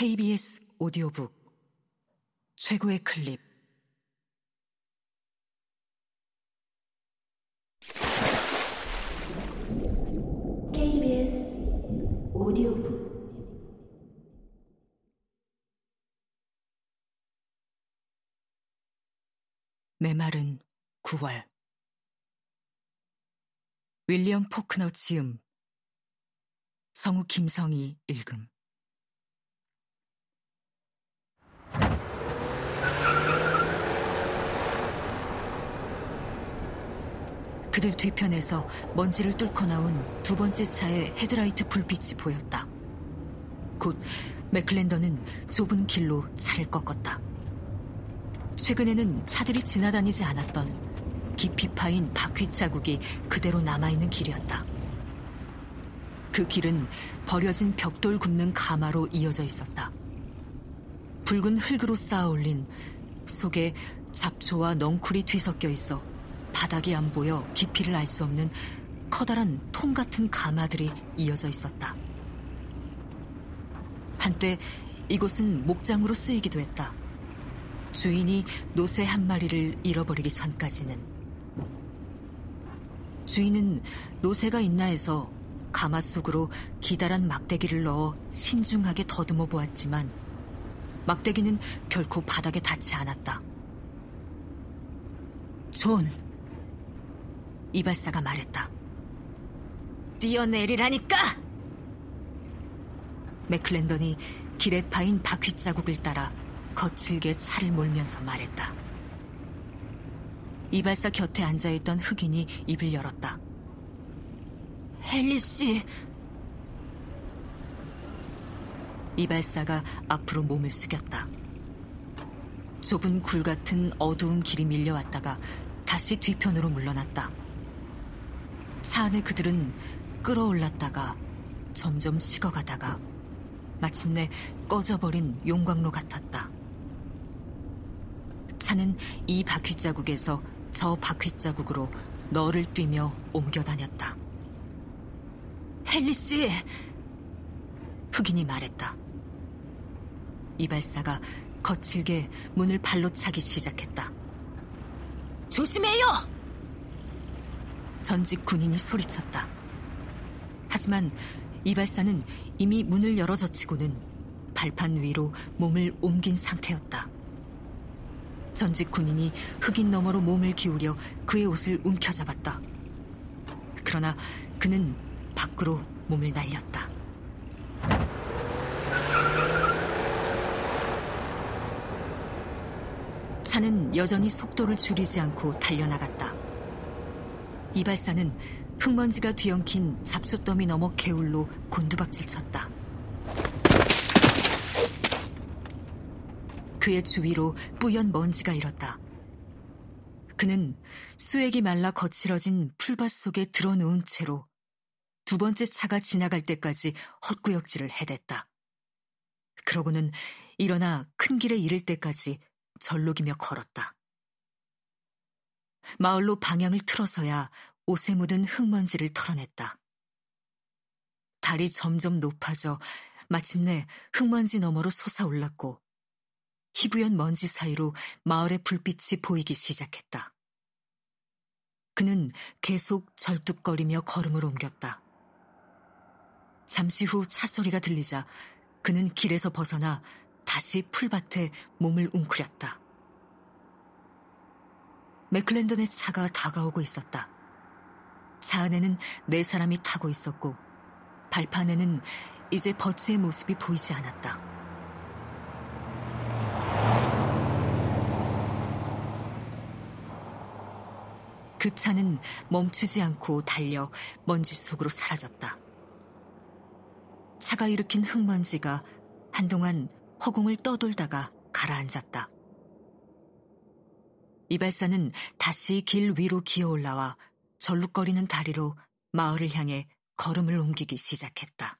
KBS 오디오북 최고의 클립. KBS 오디오북. 메마른 9월. 윌리엄 포크너 지음. 성우 김성희 읽음 그들 뒤편에서 먼지를 뚫고 나온 두 번째 차의 헤드라이트 불빛이 보였다. 곧 맥클랜더는 좁은 길로 차를 꺾었다. 최근에는 차들이 지나다니지 않았던 깊이 파인 바퀴 자국이 그대로 남아있는 길이었다. 그 길은 버려진 벽돌 굽는 가마로 이어져 있었다. 붉은 흙으로 쌓아 올린 속에 잡초와 넝쿨이 뒤섞여 있어 바닥이 안 보여 깊이를 알 수 없는 커다란 통 같은 가마들이 이어져 있었다. 한때 이곳은 목장으로 쓰이기도 했다. 주인이 노새 한 마리를 잃어버리기 전까지는. 주인은 노새가 있나 해서 가마 속으로 기다란 막대기를 넣어 신중하게 더듬어 보았지만 막대기는 결코 바닥에 닿지 않았다. 존! 이발사가 말했다. 뛰어내리라니까! 맥클랜던이 길에 파인 바퀴 자국을 따라 거칠게 차를 몰면서 말했다. 이발사 곁에 앉아있던 흑인이 입을 열었다. 헨리 씨. 이발사가 앞으로 몸을 숙였다. 좁은 굴 같은 어두운 길이 밀려왔다가 다시 뒤편으로 물러났다. 차 안에 그들은 끌어올랐다가 점점 식어가다가 마침내 꺼져버린 용광로 같았다. 차는 이 바퀴 자국에서 저 바퀴 자국으로 너를 뛰며 옮겨 다녔다. 헨리 씨! 흑인이 말했다. 이발사가 거칠게 문을 발로 차기 시작했다. 조심해요! 전직 군인이 소리쳤다. 하지만 이발사는 이미 문을 열어 젖히고는 발판 위로 몸을 옮긴 상태였다. 전직 군인이 흑인 너머로 몸을 기울여 그의 옷을 움켜잡았다. 그러나 그는 밖으로 몸을 날렸다. 차는 여전히 속도를 줄이지 않고 달려나갔다. 이발사는 흙먼지가 뒤엉킨 잡초더미 넘어 개울로 곤두박질 쳤다. 그의 주위로 뿌연 먼지가 일었다. 그는 수액이 말라 거칠어진 풀밭 속에 드러누운 채로 두 번째 차가 지나갈 때까지 헛구역질을 해댔다. 그러고는 일어나 큰 길에 이를 때까지 절룩이며 걸었다. 마을로 방향을 틀어서야 옷에 묻은 흙먼지를 털어냈다. 달이 점점 높아져 마침내 흙먼지 너머로 솟아올랐고 희부연 먼지 사이로 마을의 불빛이 보이기 시작했다. 그는 계속 절뚝거리며 걸음을 옮겼다. 잠시 후 차 소리가 들리자 그는 길에서 벗어나 다시 풀밭에 몸을 웅크렸다. 맥클랜던의 차가 다가오고 있었다. 차 안에는 네 사람이 타고 있었고 발판에는 이제 버츠의 모습이 보이지 않았다. 그 차는 멈추지 않고 달려 먼지 속으로 사라졌다. 차가 일으킨 흙먼지가 한동안 허공을 떠돌다가 가라앉았다. 이발사는 다시 길 위로 기어 올라와 절룩거리는 다리로 마을을 향해 걸음을 옮기기 시작했다.